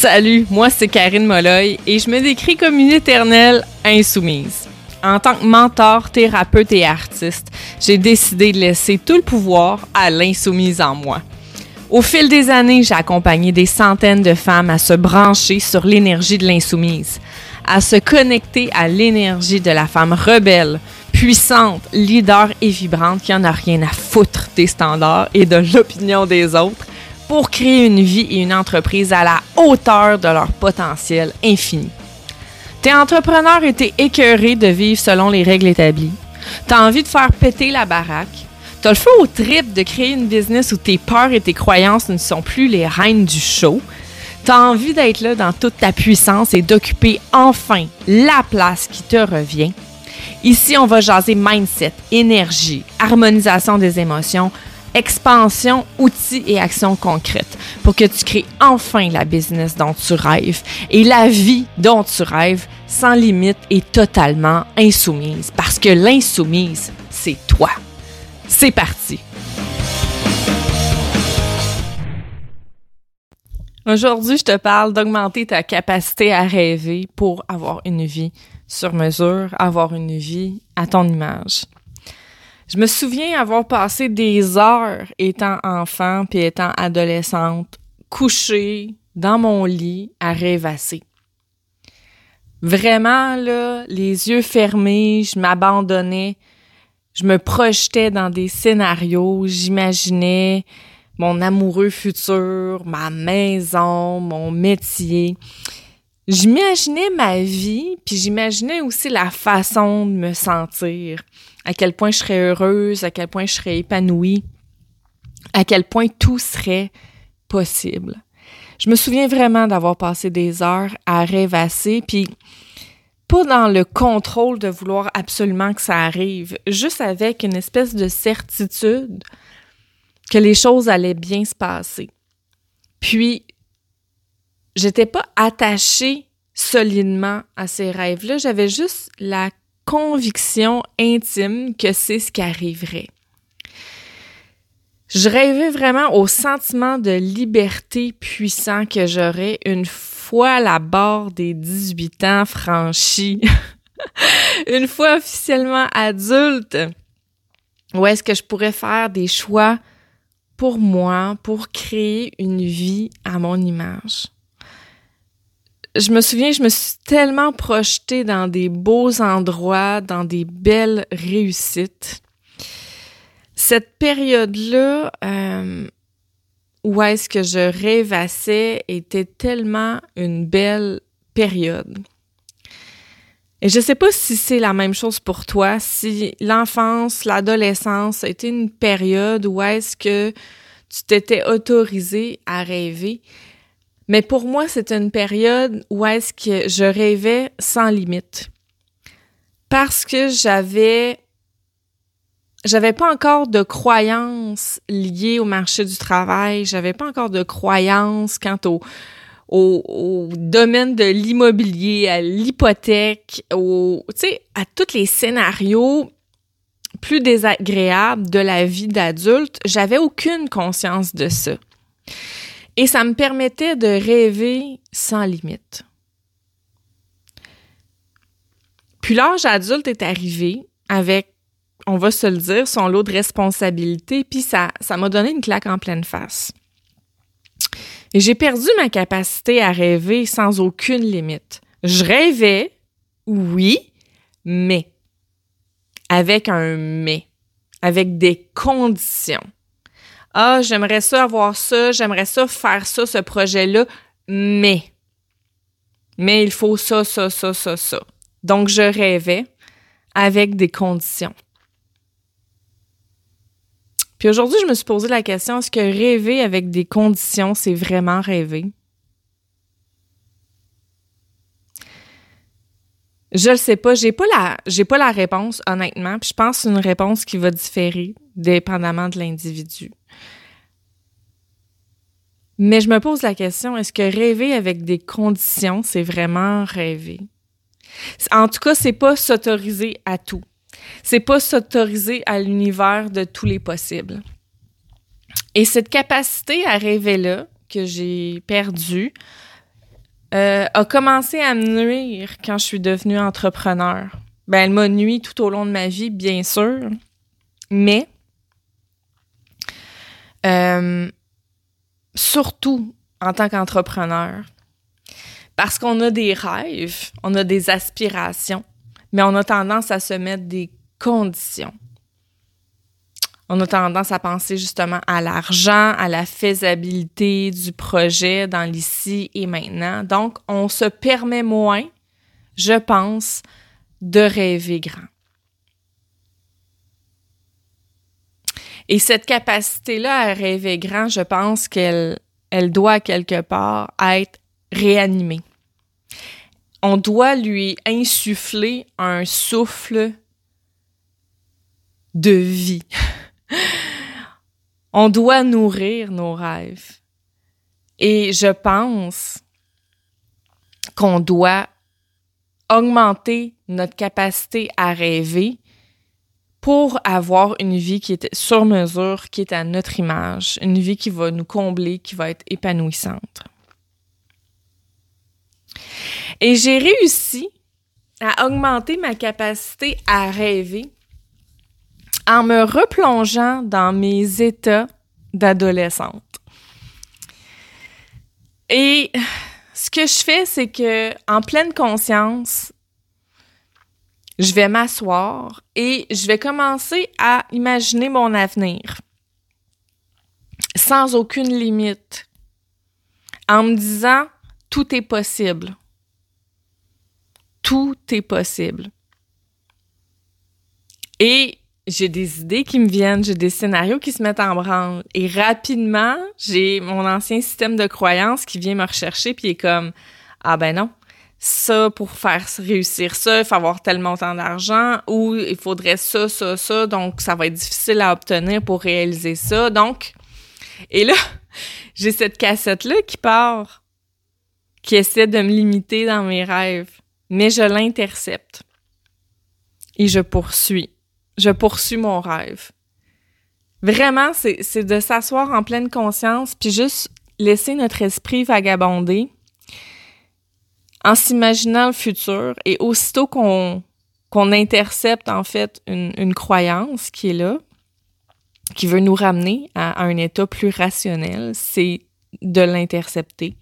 Salut, moi c'est Karine Molloy et je me décris comme une éternelle insoumise. En tant que mentor, thérapeute et artiste, j'ai décidé de laisser tout le pouvoir à l'insoumise en moi. Au fil des années, j'ai accompagné des centaines de femmes à se brancher sur l'énergie de l'insoumise, à se connecter à l'énergie de la femme rebelle, puissante, leader et vibrante qui en a rien à foutre des standards et de l'opinion des autres pour créer une vie et une entreprise à la hauteur de leur potentiel infini. T'es entrepreneur et t'es écœuré de vivre selon les règles établies. T'as envie de faire péter la baraque. T'as le feu au trip de créer une business où tes peurs et tes croyances ne sont plus les reines du show. T'as envie d'être là dans toute ta puissance et d'occuper enfin la place qui te revient. Ici, on va jaser mindset, énergie, harmonisation des émotions, expansion, outils et actions concrètes pour que tu crées enfin la business dont tu rêves et la vie dont tu rêves sans limite et totalement insoumise. Parce que l'insoumise, c'est toi. C'est parti. Aujourd'hui, je te parle d'augmenter ta capacité à rêver pour avoir une vie sur mesure, avoir une vie à ton image. Je me souviens avoir passé des heures étant enfant puis étant adolescente, couchée dans mon lit à rêvasser. Vraiment, là, les yeux fermés, je m'abandonnais, je me projetais dans des scénarios, j'imaginais mon amoureux futur, ma maison, mon métier. J'imaginais ma vie, puis j'imaginais aussi la façon de me sentir, à quel point je serais heureuse, à quel point je serais épanouie, à quel point tout serait possible. Je me souviens vraiment d'avoir passé des heures à rêvasser, puis pas dans le contrôle de vouloir absolument que ça arrive, juste avec une espèce de certitude que les choses allaient bien se passer. Puis, j'étais pas attachée solidement à ces rêves-là, j'avais juste la conviction intime que c'est ce qui arriverait. Je rêvais vraiment au sentiment de liberté puissant que j'aurais une fois la barre des 18 ans franchie, une fois officiellement adulte, où est-ce que je pourrais faire des choix pour moi, pour créer une vie à mon image. Je me souviens, je me suis tellement projetée dans des beaux endroits, dans des belles réussites. Cette période-là, euh, où est-ce que je rêvassais, était tellement une belle période. Et je sais pas si c'est la même chose pour toi, si l'enfance, l'adolescence a été une période où est-ce que tu t'étais autorisé à rêver. Mais pour moi, c'est une période où est-ce que je rêvais sans limite. Parce que j'avais j'avais pas encore de croyances liées au marché du travail, j'avais pas encore de croyances quant au au, domaine de l'immobilier, à l'hypothèque, au, à tous les scénarios plus désagréables de la vie d'adulte, j'avais aucune conscience de ça. Et ça me permettait de rêver sans limite. Puis l'âge adulte est arrivé avec, on va se le dire, son lot de responsabilités, puis ça, ça m'a donné une claque en pleine face. Et j'ai perdu ma capacité à rêver sans aucune limite. Je rêvais, oui, mais avec un mais, avec des conditions. Ah, j'aimerais ça avoir ça, j'aimerais ça faire ça, ce projet-là, mais. Mais il faut ça, ça, ça, ça, ça. Donc, je rêvais avec des conditions. Puis aujourd'hui, je me suis posé la question, est-ce que rêver avec des conditions, c'est vraiment rêver? Je le sais pas, j'ai pas la pas la réponse honnêtement, puis je pense une réponse qui va différer dépendamment de l'individu. Mais je me pose la question, est-ce que rêver avec des conditions, c'est vraiment rêver? En tout cas, c'est pas s'autoriser à tout. C'est pas s'autoriser à l'univers de tous les possibles. Et cette capacité à rêver là, que j'ai perdue, euh, a commencé à me nuire quand je suis devenue entrepreneur. Ben, elle m'a nuit tout au long de ma vie, bien sûr, mais euh, surtout en tant qu'entrepreneur, parce qu'on a des rêves, on a des aspirations, mais on a tendance à se mettre des conditions. On a tendance à penser justement à l'argent, à la faisabilité du projet dans l'ici et maintenant. Donc, on se permet moins, je pense, de rêver grand. Et cette capacité-là à rêver grand, je pense qu'elle elle doit quelque part être réanimée. On doit lui insuffler un souffle de vie. On doit nourrir nos rêves. Et je pense qu'on doit augmenter notre capacité à rêver pour avoir une vie qui est sur mesure, qui est à notre image, une vie qui va nous combler, qui va être épanouissante. Et j'ai réussi à augmenter ma capacité à rêver en me replongeant dans mes états d'adolescente. Et ce que je fais, c'est que en pleine conscience, je vais m'asseoir et je vais commencer à imaginer mon avenir sans aucune limite, en me disant tout est possible. Tout est possible. Et j'ai des idées qui me viennent, j'ai des scénarios qui se mettent en branle. Et rapidement, j'ai mon ancien système de croyance qui vient me rechercher, puis est comme Ah ben non, ça pour faire réussir ça, il faut avoir tel montant d'argent, ou il faudrait ça, ça, ça, donc ça va être difficile à obtenir pour réaliser ça. Donc, et là, j'ai cette cassette-là qui part, qui essaie de me limiter dans mes rêves, mais je l'intercepte. Et je poursuis je poursuis mon rêve. Vraiment, c'est de s'asseoir en pleine conscience, puis juste laisser notre esprit vagabonder en s'imaginant le futur. Et aussitôt qu'on qu'on intercepte en fait une, une, croyance qui est là, qui veut nous ramener à, un état plus rationnel, c'est de l'intercepter,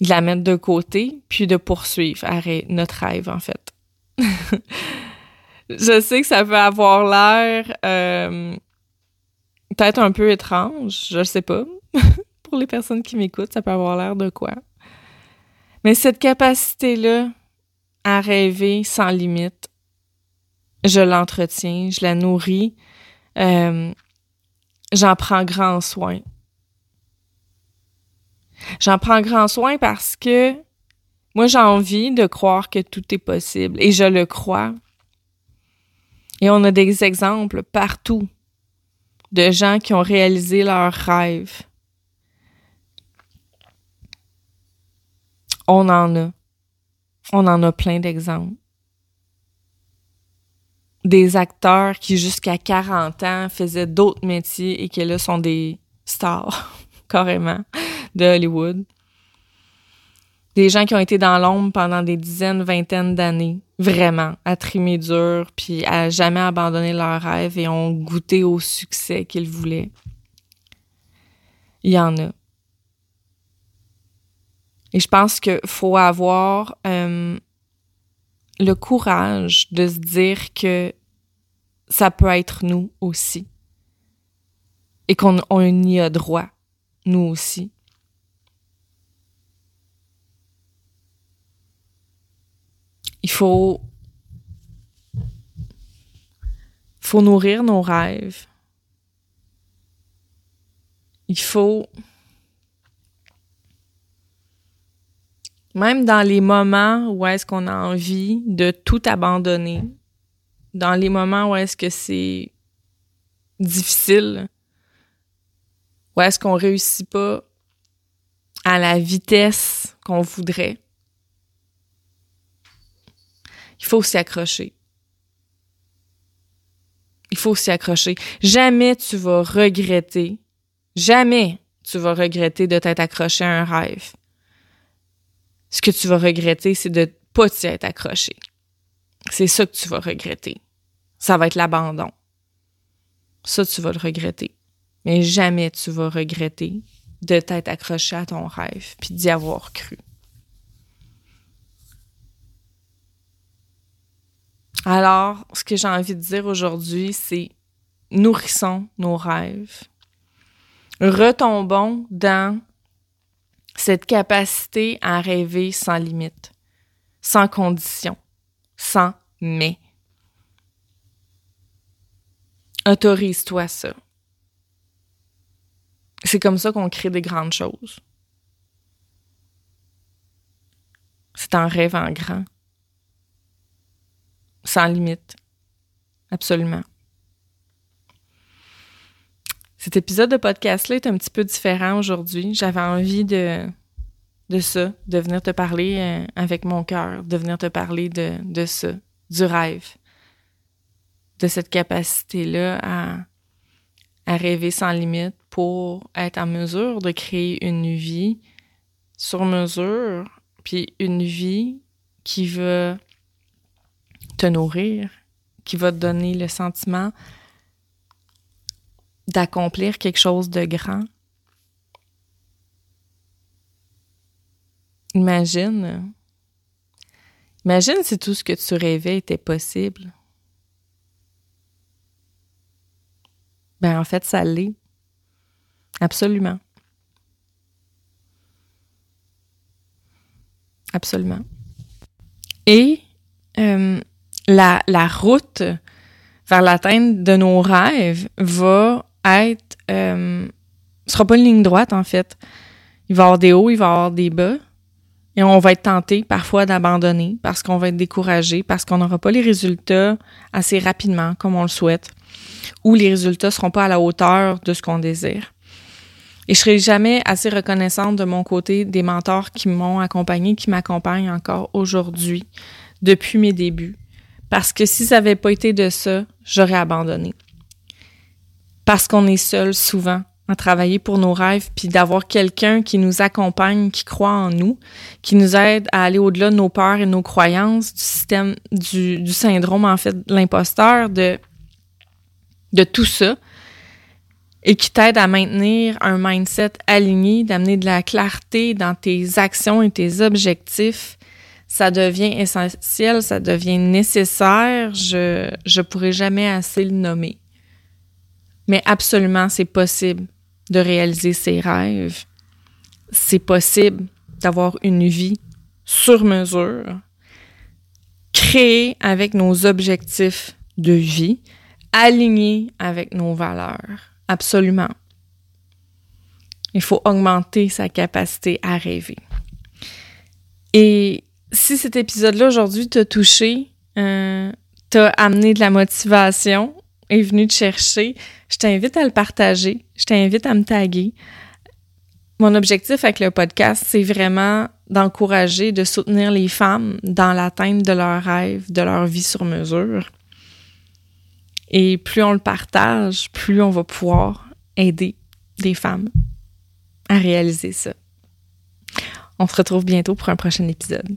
de la mettre de côté, puis de poursuivre notre rêve en fait. je sais que ça peut avoir l'air euh, peut-être un peu étrange, je sais pas. Pour les personnes qui m'écoutent, ça peut avoir l'air de quoi. Mais cette capacité-là à rêver sans limite, je l'entretiens, je la nourris, euh, j'en prends grand soin. J'en prends grand soin parce que moi, j'ai envie de croire que tout est possible et je le crois. Et on a des exemples partout de gens qui ont réalisé leurs rêves. On en a. On en a plein d'exemples. Des acteurs qui, jusqu'à 40 ans, faisaient d'autres métiers et qui, là, sont des stars, carrément, de Hollywood. Des gens qui ont été dans l'ombre pendant des dizaines, vingtaines d'années, vraiment, à trimer dur, puis à jamais abandonner leurs rêves et ont goûté au succès qu'ils voulaient. Il y en a. Et je pense qu'il faut avoir euh, le courage de se dire que ça peut être nous aussi. Et qu'on y a droit, nous aussi. Il faut faut nourrir nos rêves. Il faut même dans les moments où est-ce qu'on a envie de tout abandonner, dans les moments où est-ce que c'est difficile, où est-ce qu'on réussit pas à la vitesse qu'on voudrait, il faut s'y accrocher. Il faut s'y accrocher. Jamais tu vas regretter, jamais tu vas regretter de t'être accroché à un rêve. ce que tu vas regretter, c'est de pas t'y être accroché. C'est ça que tu vas regretter. Ça va être l'abandon. Ça, tu vas le regretter. Mais jamais tu vas regretter de t'être accroché à ton rêve puis d'y avoir cru. Alors, ce que j'ai envie de dire aujourd'hui, c'est nourrissons nos rêves. Retombons dans cette capacité à rêver sans limite, sans condition, sans mais. Autorise-toi ça. C'est comme ça qu'on crée des grandes choses. C'est un rêve en grand. Sans limite. Absolument. Cet épisode de podcast-là est un petit peu différent aujourd'hui. J'avais envie de, de ça, de venir te parler euh, avec mon cœur, de venir te parler de, de ça, du rêve, de cette capacité-là à, à rêver sans limite pour être en mesure de créer une vie sur mesure, puis une vie qui va nourrir, qui va te donner le sentiment d'accomplir quelque chose de grand. Imagine. Imagine si tout ce que tu rêvais était possible. Ben, en fait, ça l'est. Absolument. Absolument. Et euh, la, route vers l'atteinte de nos rêves va être euh, sera pas une ligne droite en fait. Il va y avoir des hauts, il va y avoir des bas. Et on va être tenté parfois d'abandonner parce qu'on va être découragé, parce qu'on n'aura pas les résultats assez rapidement comme on le souhaite, ou les résultats seront pas à la hauteur de ce qu'on désire. Et je serai jamais assez reconnaissante de mon côté des mentors qui m'ont accompagné, qui m'accompagnent encore aujourd'hui, depuis mes débuts. Parce que si ça n'avait pas été de ça, j'aurais abandonné. Parce qu'on est seul souvent à travailler pour nos rêves, puis d'avoir quelqu'un qui nous accompagne, qui croit en nous, qui nous aide à aller au-delà de nos peurs et nos croyances, du système, du, du syndrome, en fait, de l'imposteur, de, de tout ça, et qui t'aide à maintenir un mindset aligné, d'amener de la clarté dans tes actions et tes objectifs, ça devient essentiel, ça devient nécessaire, je, je pourrais jamais assez le nommer. Mais absolument, c'est possible de réaliser ses rêves. C'est possible d'avoir une vie sur mesure, créée avec nos objectifs de vie, alignée avec nos valeurs. Absolument. Il faut augmenter sa capacité à rêver. Et si cet épisode-là aujourd'hui t'a touché, euh, t'a amené de la motivation, est venu te chercher, je t'invite à le partager, je t'invite à me taguer. Mon objectif avec le podcast, c'est vraiment d'encourager, de soutenir les femmes dans l'atteinte de leurs rêves, de leur vie sur mesure. Et plus on le partage, plus on va pouvoir aider des femmes à réaliser ça. On se retrouve bientôt pour un prochain épisode.